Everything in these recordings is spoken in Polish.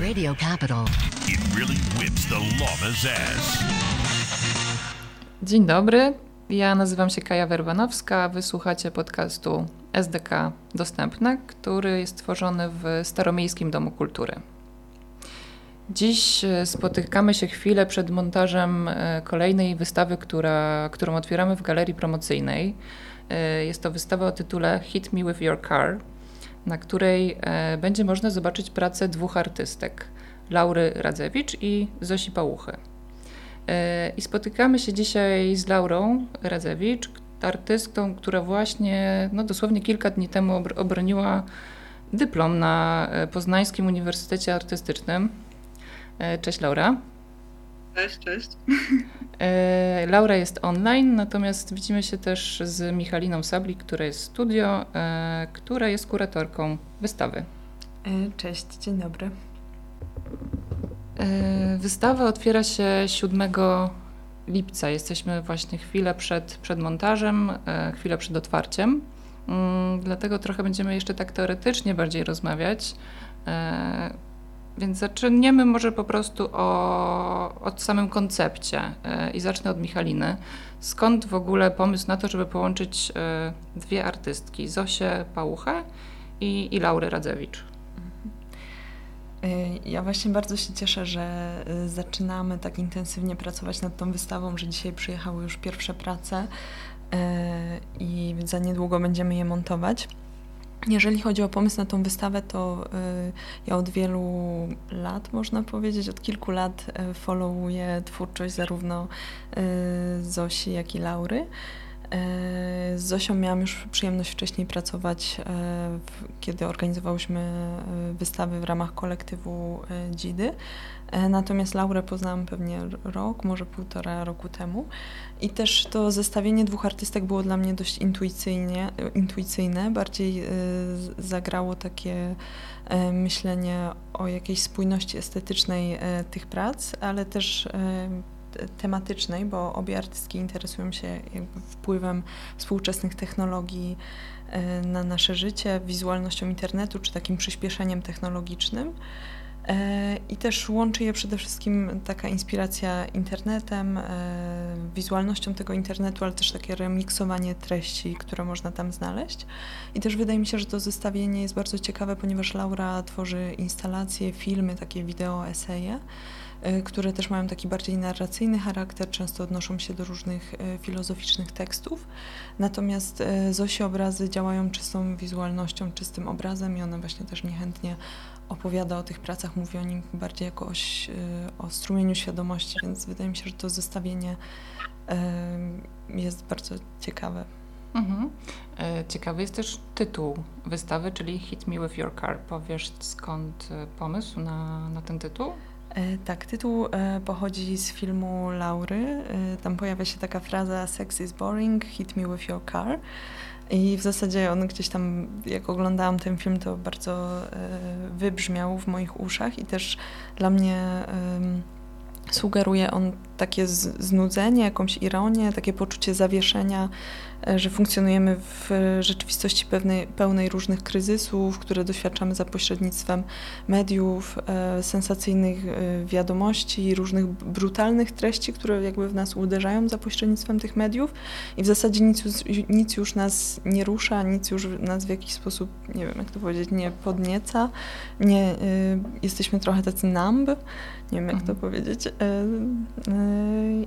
Radio Capital. It really whips the llama's ass. Dzień dobry, ja nazywam się Kaja Werbanowska, wysłuchacie podcastu SDK Dostępne, który jest tworzony w Staromiejskim Domu Kultury. Dziś e, spotykamy się chwilę przed montażem e, kolejnej wystawy, która, którą otwieramy w galerii promocyjnej. E, Jest to wystawa o tytule Hit Me With Your Car, na której e, będzie można zobaczyć pracę dwóch artystek, Laury Radzewicz i Zosi Pałuchy. E, I spotykamy się dzisiaj z Laurą Radzewicz, artystką, która właśnie no, dosłownie kilka dni temu obr- obroniła dyplom na e, Poznańskim Uniwersytecie Artystycznym. Cześć Laura. Cześć, cześć. E, Laura jest online, natomiast widzimy się też z Michaliną Sablik, która jest w studio, e, która jest kuratorką wystawy. E, Cześć, dzień dobry. Wystawa otwiera się 7 lipca. Jesteśmy właśnie chwilę przed, przed montażem, chwilę przed otwarciem. Mm, Dlatego trochę będziemy jeszcze tak teoretycznie bardziej rozmawiać. Więc zaczniemy może po prostu o, od samym koncepcie e, i zacznę od Michaliny. Skąd w ogóle pomysł na to, żeby połączyć e, dwie artystki, Zosię Pałuchę i, i Laurę Radzewicz? E, Ja właśnie bardzo się cieszę, że zaczynamy tak intensywnie pracować nad tą wystawą, że dzisiaj przyjechały już pierwsze prace i za niedługo będziemy je montować. Jeżeli chodzi o pomysł na tą wystawę, to e, ja od wielu lat, można powiedzieć, od kilku lat e, followuję twórczość zarówno e, Zosi, jak i Laury. E, Z Zosią miałam już przyjemność wcześniej pracować, e, kiedy organizowałyśmy e, wystawy w ramach kolektywu Dzidy. Natomiast Laurę poznałam pewnie rok, może półtora roku temu. I też to zestawienie dwóch artystek było dla mnie dość intuicyjnie, intuicyjne. Bardziej zagrało takie myślenie o jakiejś spójności estetycznej tych prac, ale też te- tematycznej, bo obie artystki interesują się wpływem współczesnych technologii e, na nasze życie, wizualnością internetu czy takim przyspieszeniem technologicznym. E, I też łączy je przede wszystkim taka inspiracja internetem, e, wizualnością tego internetu, ale też takie remiksowanie treści, które można tam znaleźć. I też wydaje mi się, że to zestawienie jest bardzo ciekawe, ponieważ Laura tworzy instalacje, filmy, takie wideo, eseje, które też mają taki bardziej narracyjny charakter, często odnoszą się do różnych e, filozoficznych tekstów. Natomiast e, Zosi obrazy działają czystą wizualnością, czystym obrazem i ona właśnie też niechętnie opowiada o tych pracach, mówi o nim bardziej jako o, strumieniu świadomości, więc wydaje mi się, że to zestawienie jest bardzo ciekawe. Mhm. E, Ciekawy jest też tytuł wystawy, czyli Hit Me With Your Car. Powiesz skąd e, pomysł na, na ten tytuł? E, Tak, tytuł e, pochodzi z filmu Laury. E, Tam pojawia się taka fraza Sex is boring, hit me with your car. I w zasadzie on gdzieś tam, jak oglądałam ten film, to bardzo wybrzmiał w moich uszach i też dla mnie sugeruje on takie znudzenie, jakąś ironię, takie poczucie zawieszenia, e, że funkcjonujemy w rzeczywistości pewnej, pełnej różnych kryzysów, które doświadczamy za pośrednictwem mediów, e, sensacyjnych e, wiadomości, różnych brutalnych treści, które jakby w nas uderzają za pośrednictwem tych mediów i w zasadzie nic, już- nic już nas nie rusza, nic już nas w jakiś sposób, nie wiem jak to powiedzieć, nie podnieca, nie, jesteśmy trochę tacy numb, nie wiem jak to Mhm. powiedzieć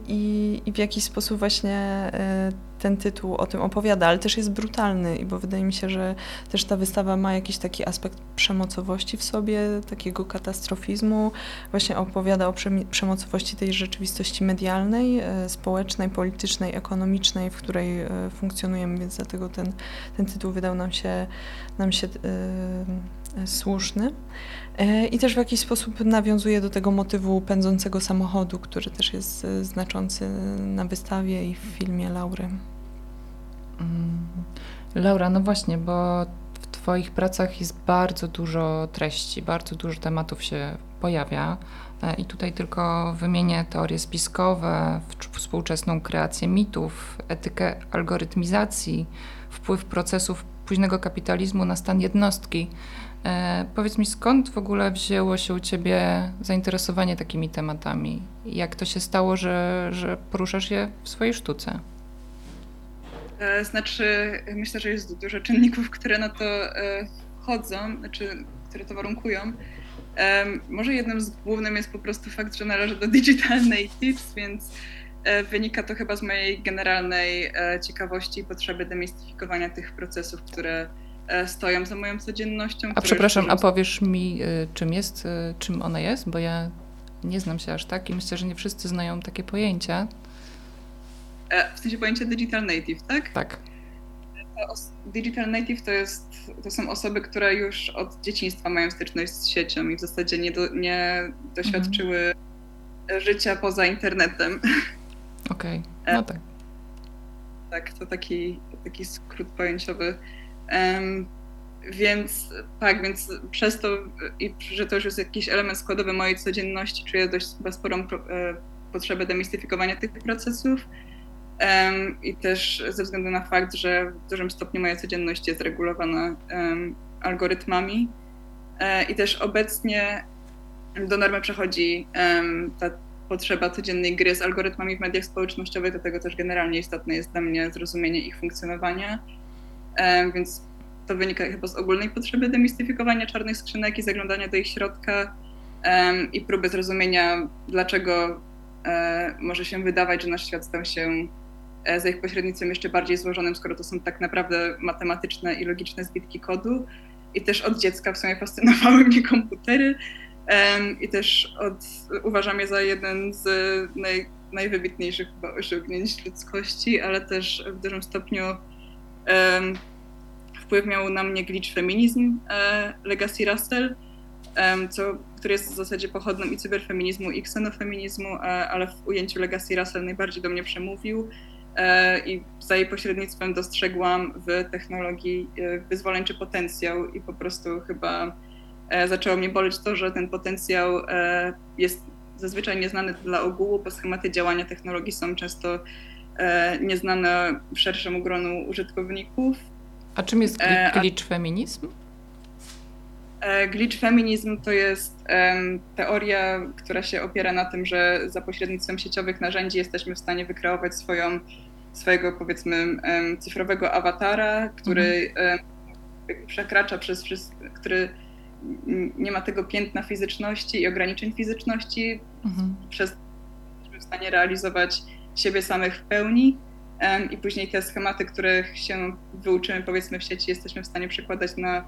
i, i w jakiś sposób właśnie y, ten tytuł o tym opowiada, ale też jest brutalny, bo wydaje mi się, że też ta wystawa ma jakiś taki aspekt przemocowości w sobie, takiego katastrofizmu, właśnie opowiada o przemocowości tej rzeczywistości medialnej, e, społecznej, politycznej, ekonomicznej, w której e, funkcjonujemy, więc dlatego ten, ten tytuł wydał nam się, nam się e, e, słuszny. E, I też w jakiś sposób nawiązuje do tego motywu pędzącego samochodu, który też jest e, znaczący na wystawie i w filmie Laury. Mm. Laura, no właśnie, bo w Twoich pracach jest bardzo dużo treści, bardzo dużo tematów się pojawia. E, I tutaj tylko wymienię teorie spiskowe, współczesną kreację mitów, etykę algorytmizacji, wpływ procesów późnego kapitalizmu na stan jednostki. E, powiedz mi, skąd w ogóle wzięło się u Ciebie zainteresowanie takimi tematami? Jak to się stało, że, że poruszasz je w swojej sztuce? E, znaczy, myślę, że jest dużo czynników, które na to e, wchodzą, znaczy, które to warunkują. Może jednym z głównym jest po prostu fakt, że należę do Digital Natives, więc wynika to chyba z mojej generalnej ciekawości i potrzeby demistyfikowania tych procesów, które stoją za moją codziennością. A przepraszam, a powiesz mi, czym jest, czym ona jest? Bo ja nie znam się aż tak i myślę, że nie wszyscy znają takie pojęcia. E, w sensie pojęcie digital native, tak? Tak. Digital native to, jest, to są osoby, które już od dzieciństwa mają styczność z siecią i w zasadzie nie, do, nie doświadczyły mhm. życia poza internetem. Okej, okay. no e, tak. Tak, to taki, taki skrót pojęciowy. Więc tak, więc przez to, i że to już jest jakiś element składowy mojej codzienności, czuję dość chyba sporą e, potrzebę demistyfikowania tych procesów. I też ze względu na fakt, że w dużym stopniu moja codzienność jest regulowana algorytmami. E, I też obecnie do normy przechodzi ta potrzeba codziennej gry z algorytmami w mediach społecznościowych, dlatego też generalnie istotne jest dla mnie zrozumienie ich funkcjonowania. Więc to wynika chyba z ogólnej potrzeby demistyfikowania czarnych skrzynek i zaglądania do ich środka i próby zrozumienia, dlaczego e, może się wydawać, że nasz świat stał się E, za ich pośrednictwem jeszcze bardziej złożonym, skoro to są tak naprawdę matematyczne i logiczne zbitki kodu. I też od dziecka w sumie fascynowały mnie komputery i też od, uważam je za jeden z naj, najwybitniejszych osiągnięć ludzkości, ale też w dużym stopniu wpływ miał na mnie glitch feminizm e, Legacy Russell, co, który jest w zasadzie pochodną i cyberfeminizmu, i ksenofeminizmu, e, ale w ujęciu Legacy Russell najbardziej do mnie przemówił. E, i za jej pośrednictwem dostrzegłam w technologii wyzwoleńczy potencjał i po prostu chyba zaczęło mnie boleć to, że ten potencjał jest zazwyczaj nieznany dla ogółu, bo schematy działania technologii są często nieznane szerszemu gronu użytkowników. A czym jest glitch feminizm? Glitch feminizm to jest teoria, która się opiera na tym, że za pośrednictwem sieciowych narzędzi jesteśmy w stanie wykreować swoją swojego powiedzmy cyfrowego awatara, który mhm. przekracza przez wszystko, który nie ma tego piętna fizyczności i ograniczeń fizyczności, mhm. przez jesteśmy w stanie realizować siebie samych w pełni i później te schematy, których się wyuczymy powiedzmy w sieci, jesteśmy w stanie przekładać na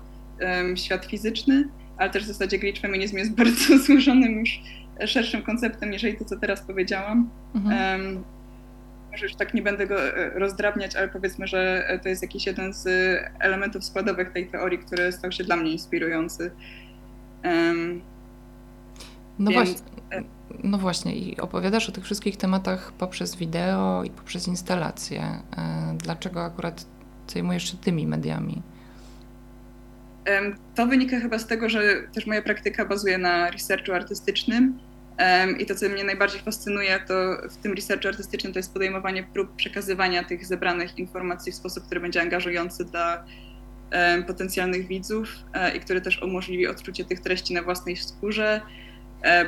świat fizyczny, ale też w zasadzie glitch feminizm jest bardzo złożonym już szerszym konceptem, jeżeli to, co teraz powiedziałam. Mhm. Może już tak nie będę go e, rozdrabniać, ale powiedzmy, że e, to jest jakiś jeden z elementów składowych tej teorii, który stał się dla mnie inspirujący. No, więc... właśnie, e, no właśnie, i opowiadasz o tych wszystkich tematach poprzez wideo i poprzez instalacje. Dlaczego akurat zajmujesz się tymi mediami? To wynika chyba z tego, że też moja praktyka bazuje na researchu artystycznym i to, co mnie najbardziej fascynuje, to w tym researchu artystycznym, to jest podejmowanie prób przekazywania tych zebranych informacji w sposób, który będzie angażujący dla potencjalnych widzów e, i który też umożliwi odczucie tych treści na własnej skórze, e,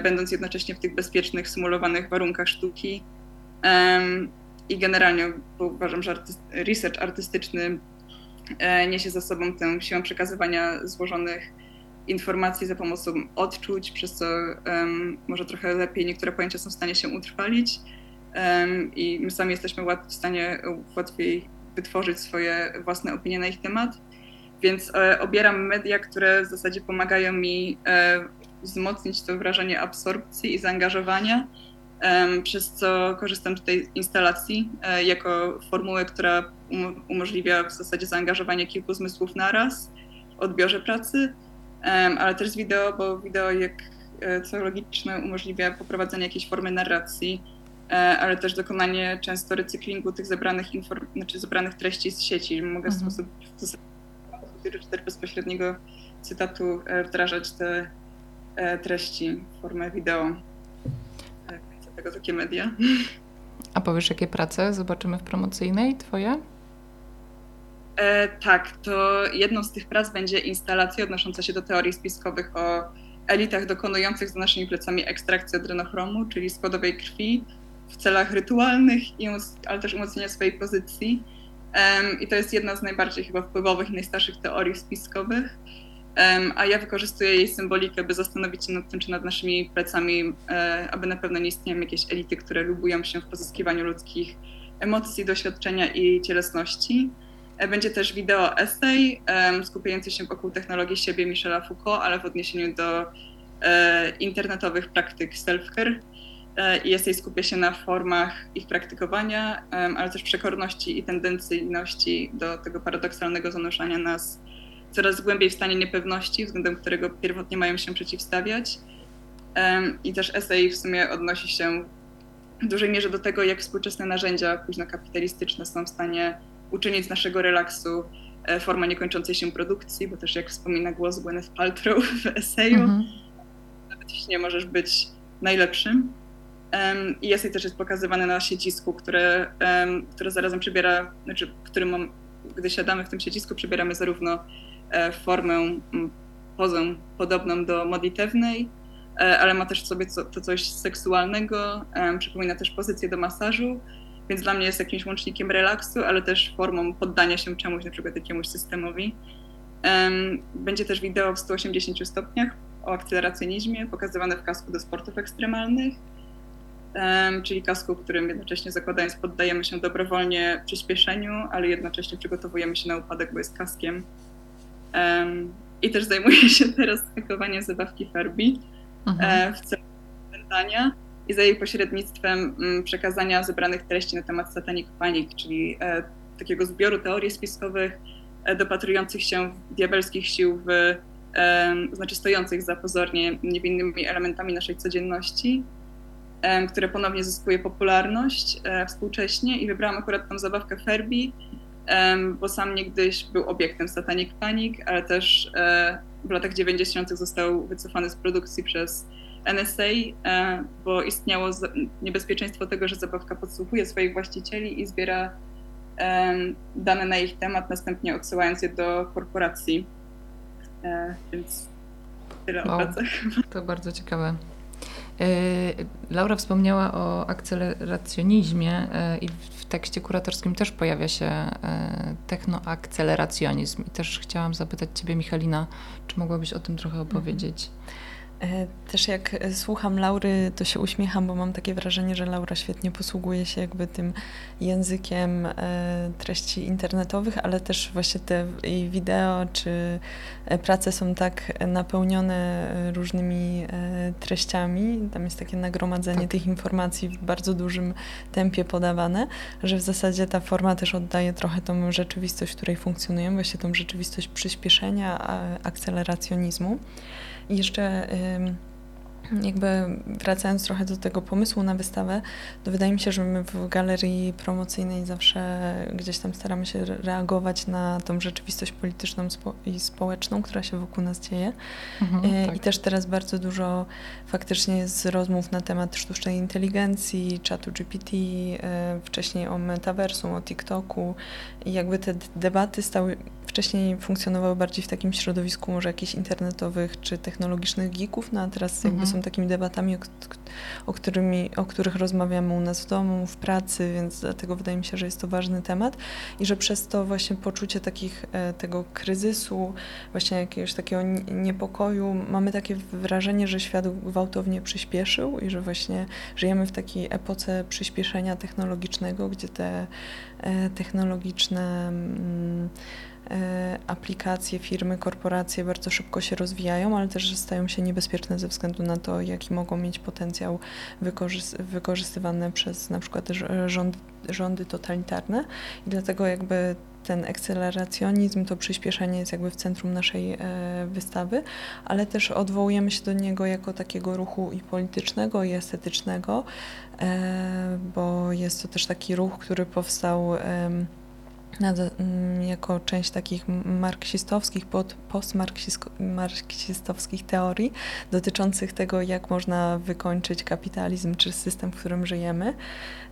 będąc jednocześnie w tych bezpiecznych, symulowanych warunkach sztuki. I generalnie uważam, że research artystyczny e, niesie za sobą tę siłę przekazywania złożonych informacji za pomocą odczuć, przez co może trochę lepiej niektóre pojęcia są w stanie się utrwalić i my sami jesteśmy w stanie łatwiej wytworzyć swoje własne opinie na ich temat. Więc e, obieram media, które w zasadzie pomagają mi e, wzmocnić to wrażenie absorpcji i zaangażowania, przez co korzystam z instalacji e, jako formuły, która um, umożliwia w zasadzie zaangażowanie kilku zmysłów naraz w odbiorze pracy ale też z wideo, bo wideo, jak e, co logiczne, umożliwia poprowadzenie jakiejś formy narracji, e, ale też dokonanie często recyklingu tych zebranych, inform- znaczy zebranych treści z sieci. Mogę w mhm. w sposób czy też bezpośredniego cytatu wdrażać te treści w formę wideo. Dlatego takie media. A powiesz, jakie prace zobaczymy w promocyjnej twoje? E, tak, to jedną z tych prac będzie instalacja odnosząca się do teorii spiskowych o elitach dokonujących za naszymi plecami ekstrakcji adrenochromu, czyli składowej krwi w celach rytualnych, ale też umocnienia swojej pozycji. I to jest jedna z najbardziej chyba wpływowych i najstarszych teorii spiskowych. A ja wykorzystuję jej symbolikę, by zastanowić się nad tym, czy nad naszymi plecami, e, aby na pewno nie istnieją jakieś elity, które lubują się w pozyskiwaniu ludzkich emocji, doświadczenia i cielesności. E, będzie też wideo um, skupiający się wokół technologii siebie Michela Foucault, ale w odniesieniu do e, internetowych praktyk self-care. I essay skupia się na formach ich praktykowania, ale też przekorności i tendencyjności do tego paradoksalnego zanurzania nas coraz głębiej w stanie niepewności, względem którego pierwotnie mają się przeciwstawiać. I też essay w sumie odnosi się w dużej mierze do tego, jak współczesne narzędzia późno-kapitalistyczne są w stanie uczynić z naszego relaksu e, formę niekończącej się produkcji, bo też jak wspomina głos Gwyneth Paltrow w eseju, mhm. nawet jeśli nie możesz być najlepszym. Um, I essay też jest pokazywany na siedzisku, które, um, które zarazem przybiera, znaczy, którym gdy siadamy w tym siedzisku, przybieramy zarówno formę, pozę podobną do modlitewnej, e, ale ma też w sobie co, to coś seksualnego, um, przypomina też pozycję do masażu, więc dla mnie jest jakimś łącznikiem relaksu, ale też formą poddania się czemuś, na przykład jakiemuś systemowi. Będzie też wideo w 180 stopniach o akceleracjonizmie, pokazywane w kasku do sportów ekstremalnych, czyli kasku, którym jednocześnie zakładając poddajemy się dobrowolnie przyspieszeniu, ale jednocześnie przygotowujemy się na upadek, bo jest kaskiem. I też zajmuję się teraz hakowaniem zabawki Furby mhm. w celu pamiętania i za jej pośrednictwem mm, przekazania zebranych treści na temat Satanic Panic, czyli e, takiego zbioru teorii spiskowych e, dopatrujących się diabelskich sił w, e, znaczy stojących za pozornie niewinnymi elementami naszej codzienności, które ponownie zyskuje popularność współcześnie i wybrałam akurat tą zabawkę Ferbi, bo sam niegdyś był obiektem Satanic Panic, ale też w latach 90. został wycofany z produkcji przez NSA, e, bo istniało niebezpieczeństwo tego, że zabawka podsłuchuje swoich właścicieli i zbiera dane na ich temat, następnie odsyłając je do korporacji. E, więc tyle wow, o pracach. To bardzo ciekawe. E, Laura wspomniała o akceleracjonizmie i tekście kuratorskim też pojawia się technoakceleracjonizm. I też chciałam zapytać Ciebie, Michalina, czy mogłabyś o tym trochę opowiedzieć? Mhm. E, też jak słucham Laury, to się uśmiecham, bo mam takie wrażenie, że Laura świetnie posługuje się jakby tym językiem e, treści internetowych, ale też właśnie te jej wideo czy e, prace są tak napełnione różnymi treściami. Tam jest takie nagromadzenie tak. tych informacji w bardzo dużym tempie podawane, że w zasadzie ta forma też oddaje trochę tą rzeczywistość, w której funkcjonujemy, właśnie tą rzeczywistość przyspieszenia, akceleracjonizmu. I jeszcze jakby wracając trochę do tego pomysłu na wystawę, to wydaje mi się, że my w galerii promocyjnej zawsze gdzieś tam staramy się reagować na tą rzeczywistość polityczną i społeczną, która się wokół nas dzieje. Mhm, e, tak. I też teraz bardzo dużo faktycznie jest rozmów na temat sztucznej inteligencji, czatu GPT, e, wcześniej o metaversum, o TikToku i jakby te debaty stały wcześniej funkcjonowały bardziej w takim środowisku może jakichś internetowych czy technologicznych geeków, no a teraz jakby mhm. są takimi debatami, o, o, którymi, o których rozmawiamy u nas w domu, w pracy, więc dlatego wydaje mi się, że jest to ważny temat i że przez to właśnie poczucie takich, e, tego kryzysu, właśnie jakiegoś takiego niepokoju, mamy takie wrażenie, że świat gwałtownie przyspieszył i że właśnie żyjemy w takiej epoce przyspieszenia technologicznego, gdzie te e, technologiczne mm, aplikacje, firmy, korporacje bardzo szybko się rozwijają, ale też stają się niebezpieczne ze względu na to, jaki mogą mieć potencjał wykorzystywany przez na przykład rząd, rządy totalitarne. I dlatego jakby ten akceleracjonizm, to przyspieszenie jest jakby w centrum naszej e, wystawy, ale też odwołujemy się do niego jako takiego ruchu i politycznego, i estetycznego, e, bo jest to też taki ruch, który powstał jako część takich marksistowskich, postmarksistowskich teorii dotyczących tego, jak można wykończyć kapitalizm czy system, w którym żyjemy.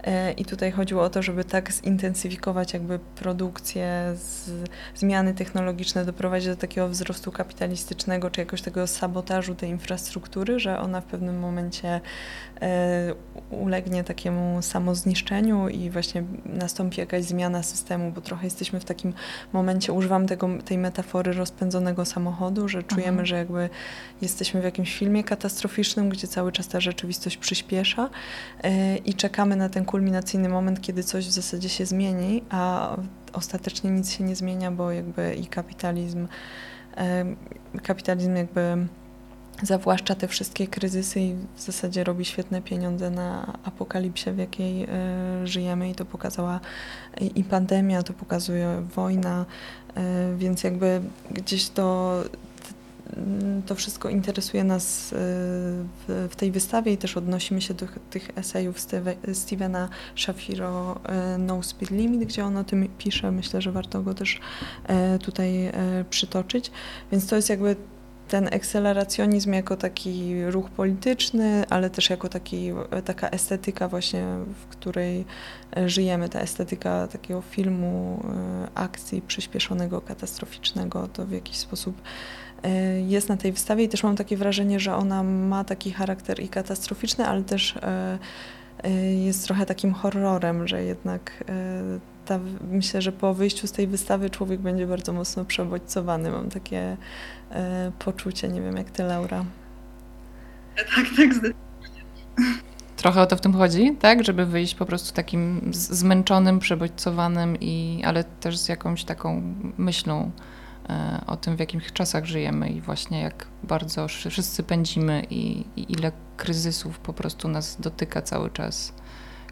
E, I tutaj chodziło o to, żeby tak zintensyfikować jakby produkcję, z, zmiany technologiczne, doprowadzić do takiego wzrostu kapitalistycznego, czy jakoś tego sabotażu tej infrastruktury, że ona w pewnym momencie e, ulegnie takiemu samozniszczeniu i właśnie nastąpi jakaś zmiana systemu, bo trochę jesteśmy w takim momencie, używam tego, tej metafory rozpędzonego samochodu, że czujemy, mhm. że jakby jesteśmy w jakimś filmie katastroficznym, gdzie cały czas ta rzeczywistość przyspiesza e, i czekamy na ten kulminacyjny moment, kiedy coś w zasadzie się zmieni, a ostatecznie nic się nie zmienia, bo jakby i kapitalizm, kapitalizm jakby zawłaszcza te wszystkie kryzysy i w zasadzie robi świetne pieniądze na apokalipsie, w jakiej y, żyjemy i to pokazała i pandemia, to pokazuje wojna, y, więc jakby gdzieś to to wszystko interesuje nas e, w, tej wystawie i też odnosimy się do tych esejów Steve, Stevena Shafiro e, No Speed Limit, gdzie on o tym pisze. Myślę, że warto go też e, tutaj przytoczyć. Więc to jest jakby ten akceleracjonizm jako taki ruch polityczny, ale też jako taki, taka estetyka właśnie, w której żyjemy, ta estetyka takiego filmu, akcji przyspieszonego, katastroficznego, to w jakiś sposób E, jest na tej wystawie. I też mam takie wrażenie, że ona ma taki charakter i katastroficzny, ale też e, e, jest trochę takim horrorem, że jednak ta, myślę, że po wyjściu z tej wystawy człowiek będzie bardzo mocno przebodźcowany. Mam takie poczucie, nie wiem jak ty, Laura. Tak, tak, zdecydowanie. Trochę o to w tym chodzi, tak? Żeby wyjść po prostu takim zmęczonym, przebodźcowanym, i, ale też z jakąś taką myślą E, o tym, w jakich czasach żyjemy i właśnie jak bardzo wszyscy pędzimy i, i ile kryzysów po prostu nas dotyka cały czas,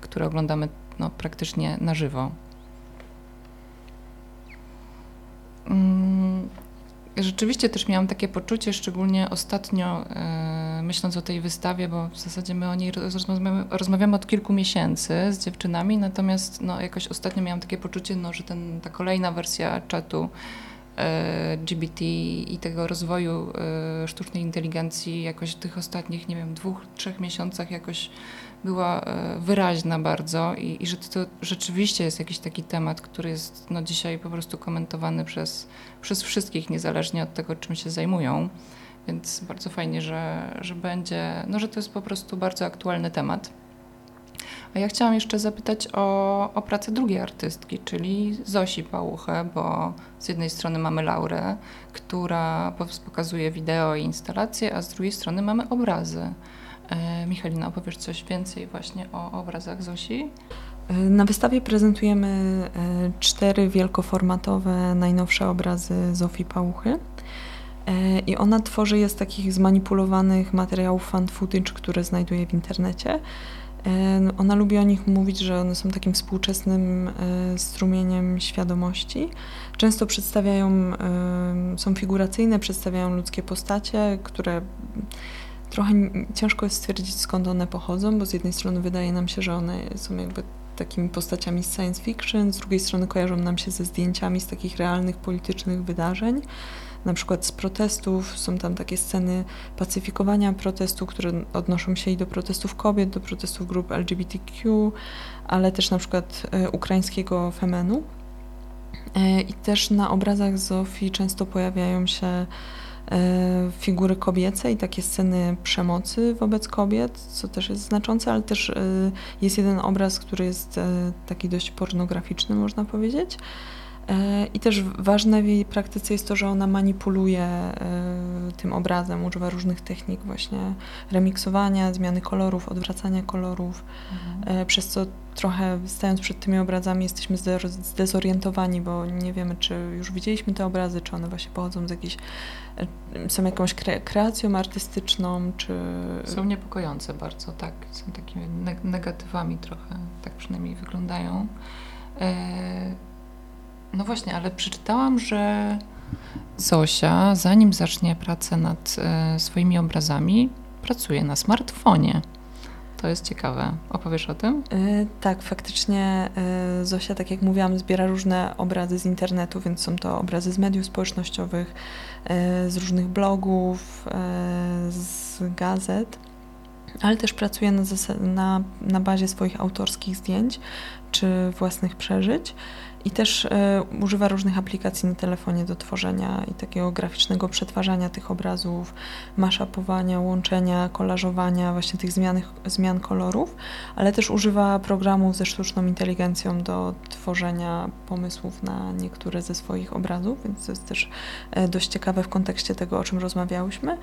które oglądamy no, praktycznie na żywo. Rzeczywiście też miałam takie poczucie, szczególnie ostatnio, e, myśląc o tej wystawie, bo w zasadzie my o niej rozmawiamy, rozmawiamy od kilku miesięcy z dziewczynami, natomiast no, jakoś ostatnio miałam takie poczucie, no, że ten, ta kolejna wersja czatu E, GBT i tego rozwoju e, sztucznej inteligencji jakoś w tych ostatnich, nie wiem, dwóch, trzech miesiącach jakoś była e, wyraźna bardzo i, i że to rzeczywiście jest jakiś taki temat, który jest no, dzisiaj po prostu komentowany przez, przez wszystkich, niezależnie od tego, czym się zajmują. Więc bardzo fajnie, że, że będzie, no, że to jest po prostu bardzo aktualny temat. A ja chciałam jeszcze zapytać o, o pracę drugiej artystki, czyli Zosi Pałuchę, bo z jednej strony mamy Laurę, która pokazuje wideo i instalacje, a z drugiej strony mamy obrazy. E, Michalina, opowiesz coś więcej właśnie o obrazach Zosi? E, na wystawie prezentujemy e, cztery wielkoformatowe, najnowsze obrazy Zofii Pałuchy. I ona tworzy je z takich zmanipulowanych materiałów fan footage, które znajduje w internecie. Ona lubi o nich mówić, że one są takim współczesnym strumieniem świadomości. Często przedstawiają, są figuracyjne, przedstawiają ludzkie postacie, które trochę ciężko jest stwierdzić skąd one pochodzą, bo z jednej strony wydaje nam się, że one są jakby takimi postaciami z science fiction, z drugiej strony kojarzą nam się ze zdjęciami z takich realnych politycznych wydarzeń na przykład z protestów. Są tam takie sceny pacyfikowania protestu, które odnoszą się i do protestów kobiet, do protestów grup LGBTQ, ale też na przykład e, ukraińskiego femenu. E, I też na obrazach Zofii często pojawiają się figury kobiece i takie sceny przemocy wobec kobiet, co też jest znaczące, ale też jest jeden obraz, który jest taki dość pornograficzny, można powiedzieć. E, I też ważne w jej praktyce jest to, że ona manipuluje e, tym obrazem, używa różnych technik właśnie remiksowania, zmiany kolorów, odwracania kolorów, mhm. E, przez co trochę stając przed tymi obrazami jesteśmy zdezorientowani, bo nie wiemy, czy już widzieliśmy te obrazy, czy one właśnie pochodzą z jakiejś, są jakąś kre kreacją artystyczną, czy... Są niepokojące bardzo, tak. Są takimi negatywami trochę, tak przynajmniej wyglądają. No właśnie, ale przeczytałam, że Zosia, zanim zacznie pracę nad e, swoimi obrazami, pracuje na smartfonie. To jest ciekawe. Opowiesz o tym? Yy, tak, faktycznie yy, Zosia, tak jak mówiłam, zbiera różne obrazy z internetu, więc są to obrazy z mediów społecznościowych, z różnych blogów, z gazet, ale też pracuje na, na, na bazie swoich autorskich zdjęć czy własnych przeżyć. I też e, używa różnych aplikacji na telefonie do tworzenia i takiego graficznego przetwarzania tych obrazów, maszapowania, łączenia, kolażowania, właśnie tych zmian, zmian kolorów, ale też używa programów ze sztuczną inteligencją do tworzenia pomysłów na niektóre ze swoich obrazów, więc to jest też e, dość ciekawe w kontekście tego, o czym rozmawiałyśmy.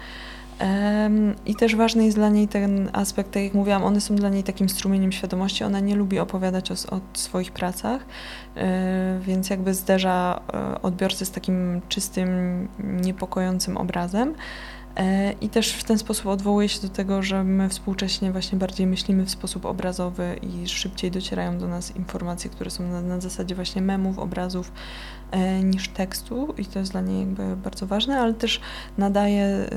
I też ważny jest dla niej ten aspekt, tak jak mówiłam, one są dla niej takim strumieniem świadomości. Ona nie lubi opowiadać o, o swoich pracach, e, więc jakby zderza e, odbiorcę z takim czystym, niepokojącym obrazem. E, I też w ten sposób odwołuje się do tego, że my współcześnie właśnie bardziej myślimy w sposób obrazowy i szybciej docierają do nas informacje, które są na, na zasadzie właśnie memów, obrazów niż tekstu i to jest dla niej jakby bardzo ważne, ale też nadaje e,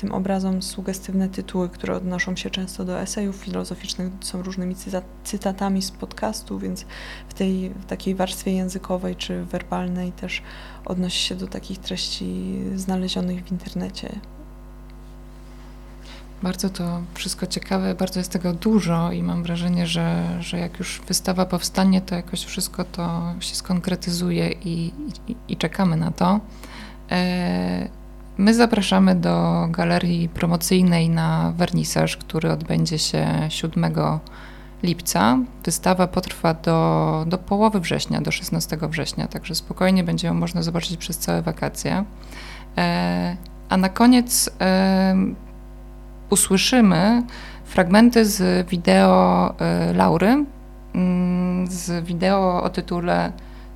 tym obrazom sugestywne tytuły, które odnoszą się często do esejów filozoficznych, są różnymi cytatami z podcastu, więc w tej w takiej warstwie językowej czy werbalnej też odnosi się do takich treści znalezionych w internecie. Bardzo to wszystko ciekawe, bardzo jest tego dużo i mam wrażenie, że, że jak już wystawa powstanie, to jakoś wszystko to się skonkretyzuje i, i, i czekamy na to. E, my zapraszamy do galerii promocyjnej na wernisaż, który odbędzie się 7 lipca. Wystawa potrwa do, do połowy września, do 16 września, także spokojnie będzie ją można zobaczyć przez całe wakacje. E, a na koniec usłyszymy fragmenty z wideo y, Laury, mm, z wideo o tytule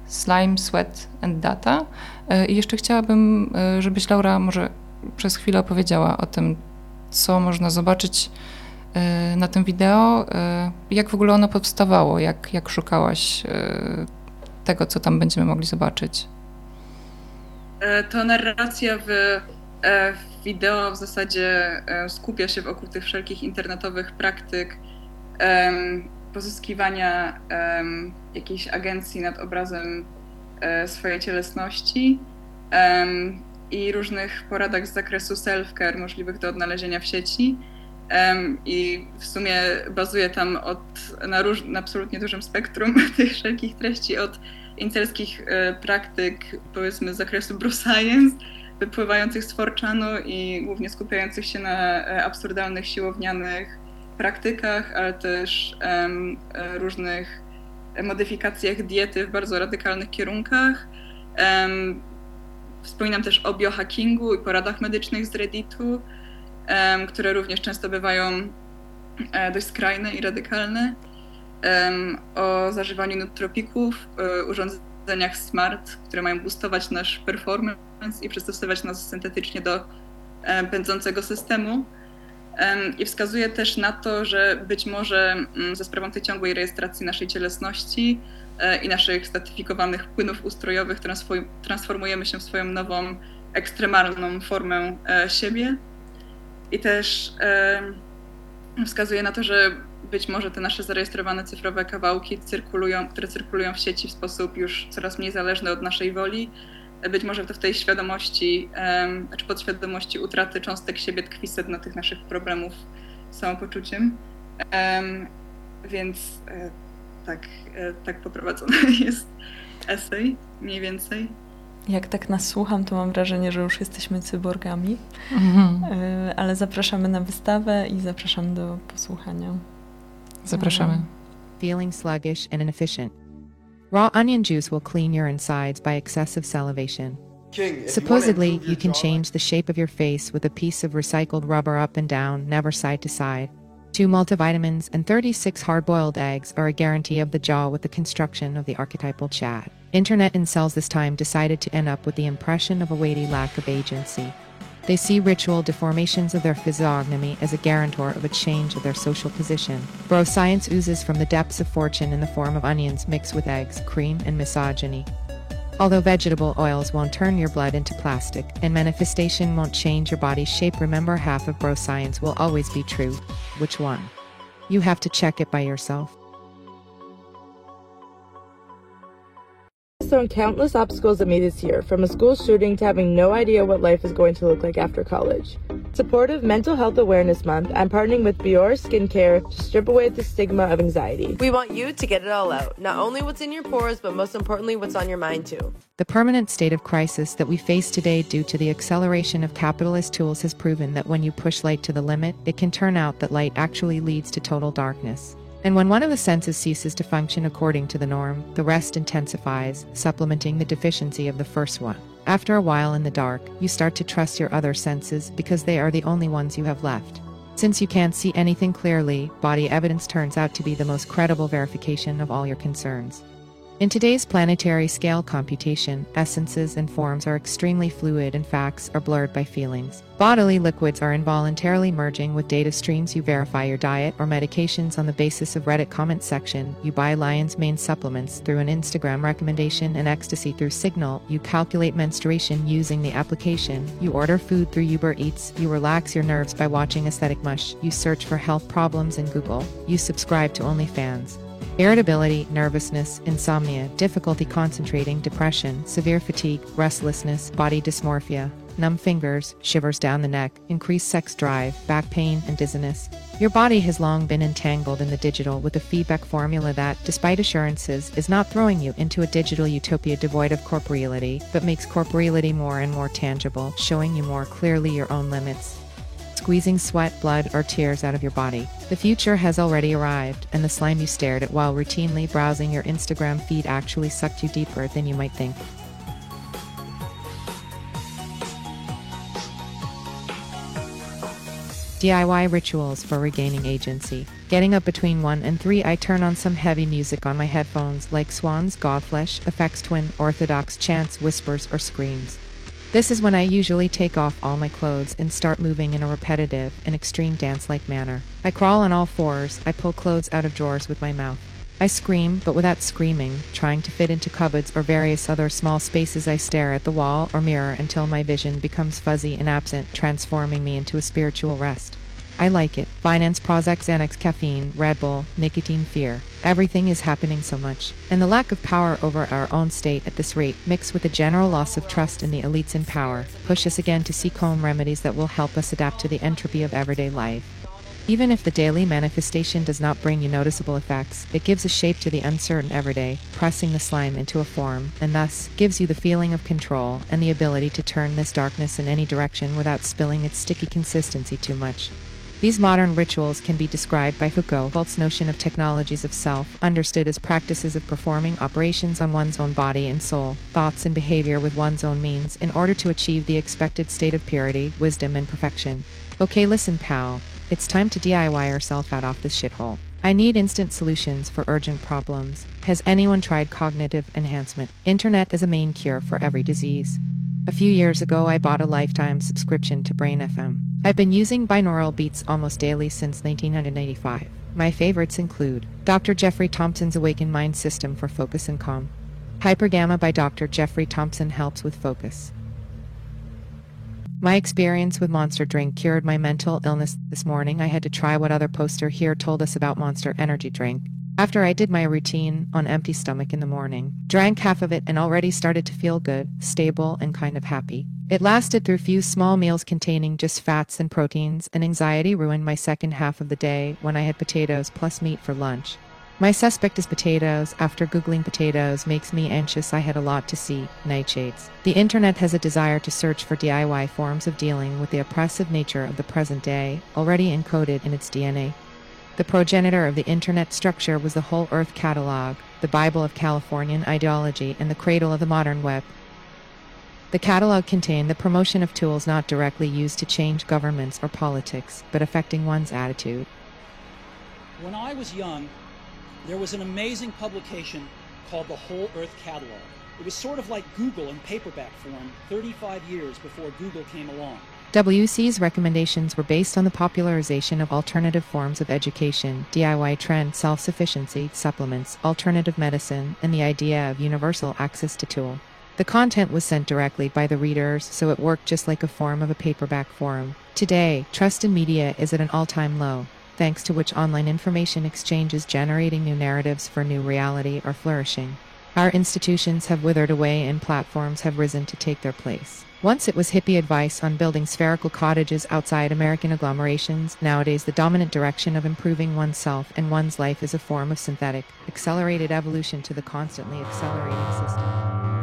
Slime, Sweat and Data. Y, I jeszcze chciałabym, y, żebyś Laura może przez chwilę opowiedziała o tym, co można zobaczyć na tym wideo, jak w ogóle ono powstawało, jak, jak szukałaś tego, co tam będziemy mogli zobaczyć. To narracja w wideo w zasadzie e, skupia się wokół tych wszelkich internetowych praktyk pozyskiwania jakiejś agencji nad obrazem e, swojej cielesności i różnych poradach z zakresu self-care możliwych do odnalezienia w sieci. I w sumie bazuje tam od, na, róż, na absolutnie dużym spektrum tych wszelkich treści, od incelskich praktyk, powiedzmy z zakresu bro science, wypływających z Forczanu i głównie skupiających się na e, absurdalnych, siłownianych praktykach, ale też um, różnych modyfikacjach diety w bardzo radykalnych kierunkach. Um, wspominam też o biohackingu i poradach medycznych z Redditu, um, które również często bywają e, dość skrajne i radykalne. o zażywaniu nootropików, urządzeniach smart, które mają boostować nasz performance i przystosować nas syntetycznie do e, pędzącego systemu. I wskazuje też na to, że być może mm, ze sprawą tej ciągłej rejestracji naszej cielesności e, i naszych statyfikowanych płynów ustrojowych transformujemy się w swoją nową, ekstremalną formę e, siebie. I też wskazuje na to, że być może te nasze zarejestrowane cyfrowe kawałki, cyrkulują, które cyrkulują w sieci w sposób już coraz mniej zależny od naszej woli, być może to w tej świadomości, czy podświadomości utraty cząstek siebie tkwi sedno tych naszych problemów z samopoczuciem. Więc e, tak, e, tak poprowadzony jest esej, mniej więcej. Jak tak nas słucham, to mam wrażenie, że już jesteśmy cyborgami, mhm. e, ale zapraszamy na wystawę i zapraszam do posłuchania. Zapraszamy. Feeling sluggish and inefficient. Raw onion juice will clean your insides by excessive salivation. King, Supposedly, you, you can change the shape of your face with a piece of recycled rubber up and down, never side to side. Two multivitamins and 36 hard boiled eggs are a guarantee of the jaw with the construction of the archetypal Chad. Internet incels this time decided to end up with the impression of a weighty lack of agency. They see ritual deformations of their physiognomy as a guarantor of a change of their social position. Bro science oozes from the depths of fortune in the form of onions mixed with eggs, cream, and misogyny. Although vegetable oils won't turn your blood into plastic and manifestation won't change your body's shape, remember half of bro science will always be true. Which one? You have to check it by yourself. Thrown countless obstacles at me this year, from a school shooting to having no idea what life is going to look like after college. Supportive Mental Health Awareness Month, I'm partnering with Bior Skincare to strip away the stigma of anxiety. We want you to get it all out, not only what's in your pores, but most importantly, what's on your mind too. The permanent state of crisis that we face today due to the acceleration of capitalist tools has proven that when you push light to the limit, it can turn out that light actually leads to total darkness. And when one of the senses ceases to function according to the norm, the rest intensifies, supplementing the deficiency of the first one. After a while in the dark, you start to trust your other senses because they are the only ones you have left. Since you can't see anything clearly, body evidence turns out to be the most credible verification of all your concerns. In today's planetary scale computation, essences and forms are extremely fluid and facts are blurred by feelings. Bodily liquids are involuntarily merging with data streams. You verify your diet or medications on the basis of Reddit comment section. You buy Lion's Mane supplements through an Instagram recommendation and ecstasy through Signal. You calculate menstruation using the application. You order food through Uber Eats. You relax your nerves by watching Aesthetic Mush. You search for health problems in Google. You subscribe to OnlyFans. Irritability, nervousness, insomnia, difficulty concentrating, depression, severe fatigue, restlessness, body dysmorphia, numb fingers, shivers down the neck, increased sex drive, back pain, and dizziness. Your body has long been entangled in the digital with a feedback formula that, despite assurances, is not throwing you into a digital utopia devoid of corporeality, but makes corporeality more and more tangible, showing you more clearly your own limits squeezing sweat, blood, or tears out of your body. The future has already arrived, and the slime you stared at while routinely browsing your Instagram feed actually sucked you deeper than you might think. DIY rituals for regaining agency. Getting up between 1 and 3, I turn on some heavy music on my headphones like Swans, Godflesh, Aphex Twin, Orthodox chants, whispers, or screams. This is when I usually take off all my clothes and start moving in a repetitive and extreme dance like manner. I crawl on all fours, I pull clothes out of drawers with my mouth. I scream, but without screaming, trying to fit into cupboards or various other small spaces. I stare at the wall or mirror until my vision becomes fuzzy and absent, transforming me into a spiritual rest. I like it. Finance, Prozac, Xanax, caffeine, Red Bull, nicotine, fear. Everything is happening so much. And the lack of power over our own state at this rate, mixed with the general loss of trust in the elites in power, push us again to seek home remedies that will help us adapt to the entropy of everyday life. Even if the daily manifestation does not bring you noticeable effects, it gives a shape to the uncertain everyday, pressing the slime into a form, and thus gives you the feeling of control and the ability to turn this darkness in any direction without spilling its sticky consistency too much. These modern rituals can be described by Foucault, Volt's notion of technologies of self, understood as practices of performing operations on one's own body and soul, thoughts and behavior with one's own means, in order to achieve the expected state of purity, wisdom, and perfection. Okay, listen, pal. It's time to DIY yourself out off this shithole. I need instant solutions for urgent problems. Has anyone tried cognitive enhancement? Internet is a main cure for every disease. A few years ago, I bought a lifetime subscription to Brain FM. I've been using binaural beats almost daily since 1995. My favorites include Dr. Jeffrey Thompson's Awakened Mind System for Focus and Calm. Hypergamma by Dr. Jeffrey Thompson helps with focus. My experience with Monster Drink cured my mental illness this morning. I had to try what other poster here told us about Monster Energy Drink. After I did my routine on empty stomach in the morning, drank half of it and already started to feel good, stable, and kind of happy. It lasted through few small meals containing just fats and proteins, and anxiety ruined my second half of the day when I had potatoes plus meat for lunch. My suspect is potatoes. After Googling potatoes makes me anxious, I had a lot to see. Nightshades. The internet has a desire to search for DIY forms of dealing with the oppressive nature of the present day, already encoded in its DNA. The progenitor of the Internet structure was the Whole Earth Catalog, the Bible of Californian ideology, and the cradle of the modern web. The catalog contained the promotion of tools not directly used to change governments or politics, but affecting one's attitude. When I was young, there was an amazing publication called the Whole Earth Catalog. It was sort of like Google in paperback form 35 years before Google came along. WC's recommendations were based on the popularization of alternative forms of education, DIY trend, self sufficiency, supplements, alternative medicine, and the idea of universal access to tool. The content was sent directly by the readers, so it worked just like a form of a paperback forum. Today, trust in media is at an all time low. thanks to which online information exchanges generating new narratives for new reality are flourishing. Our institutions have withered away and platforms have risen to take their place. Once it was hippie advice on building spherical cottages outside American agglomerations, nowadays the dominant direction of improving oneself and one's life is a form of synthetic, accelerated evolution to the constantly accelerating system.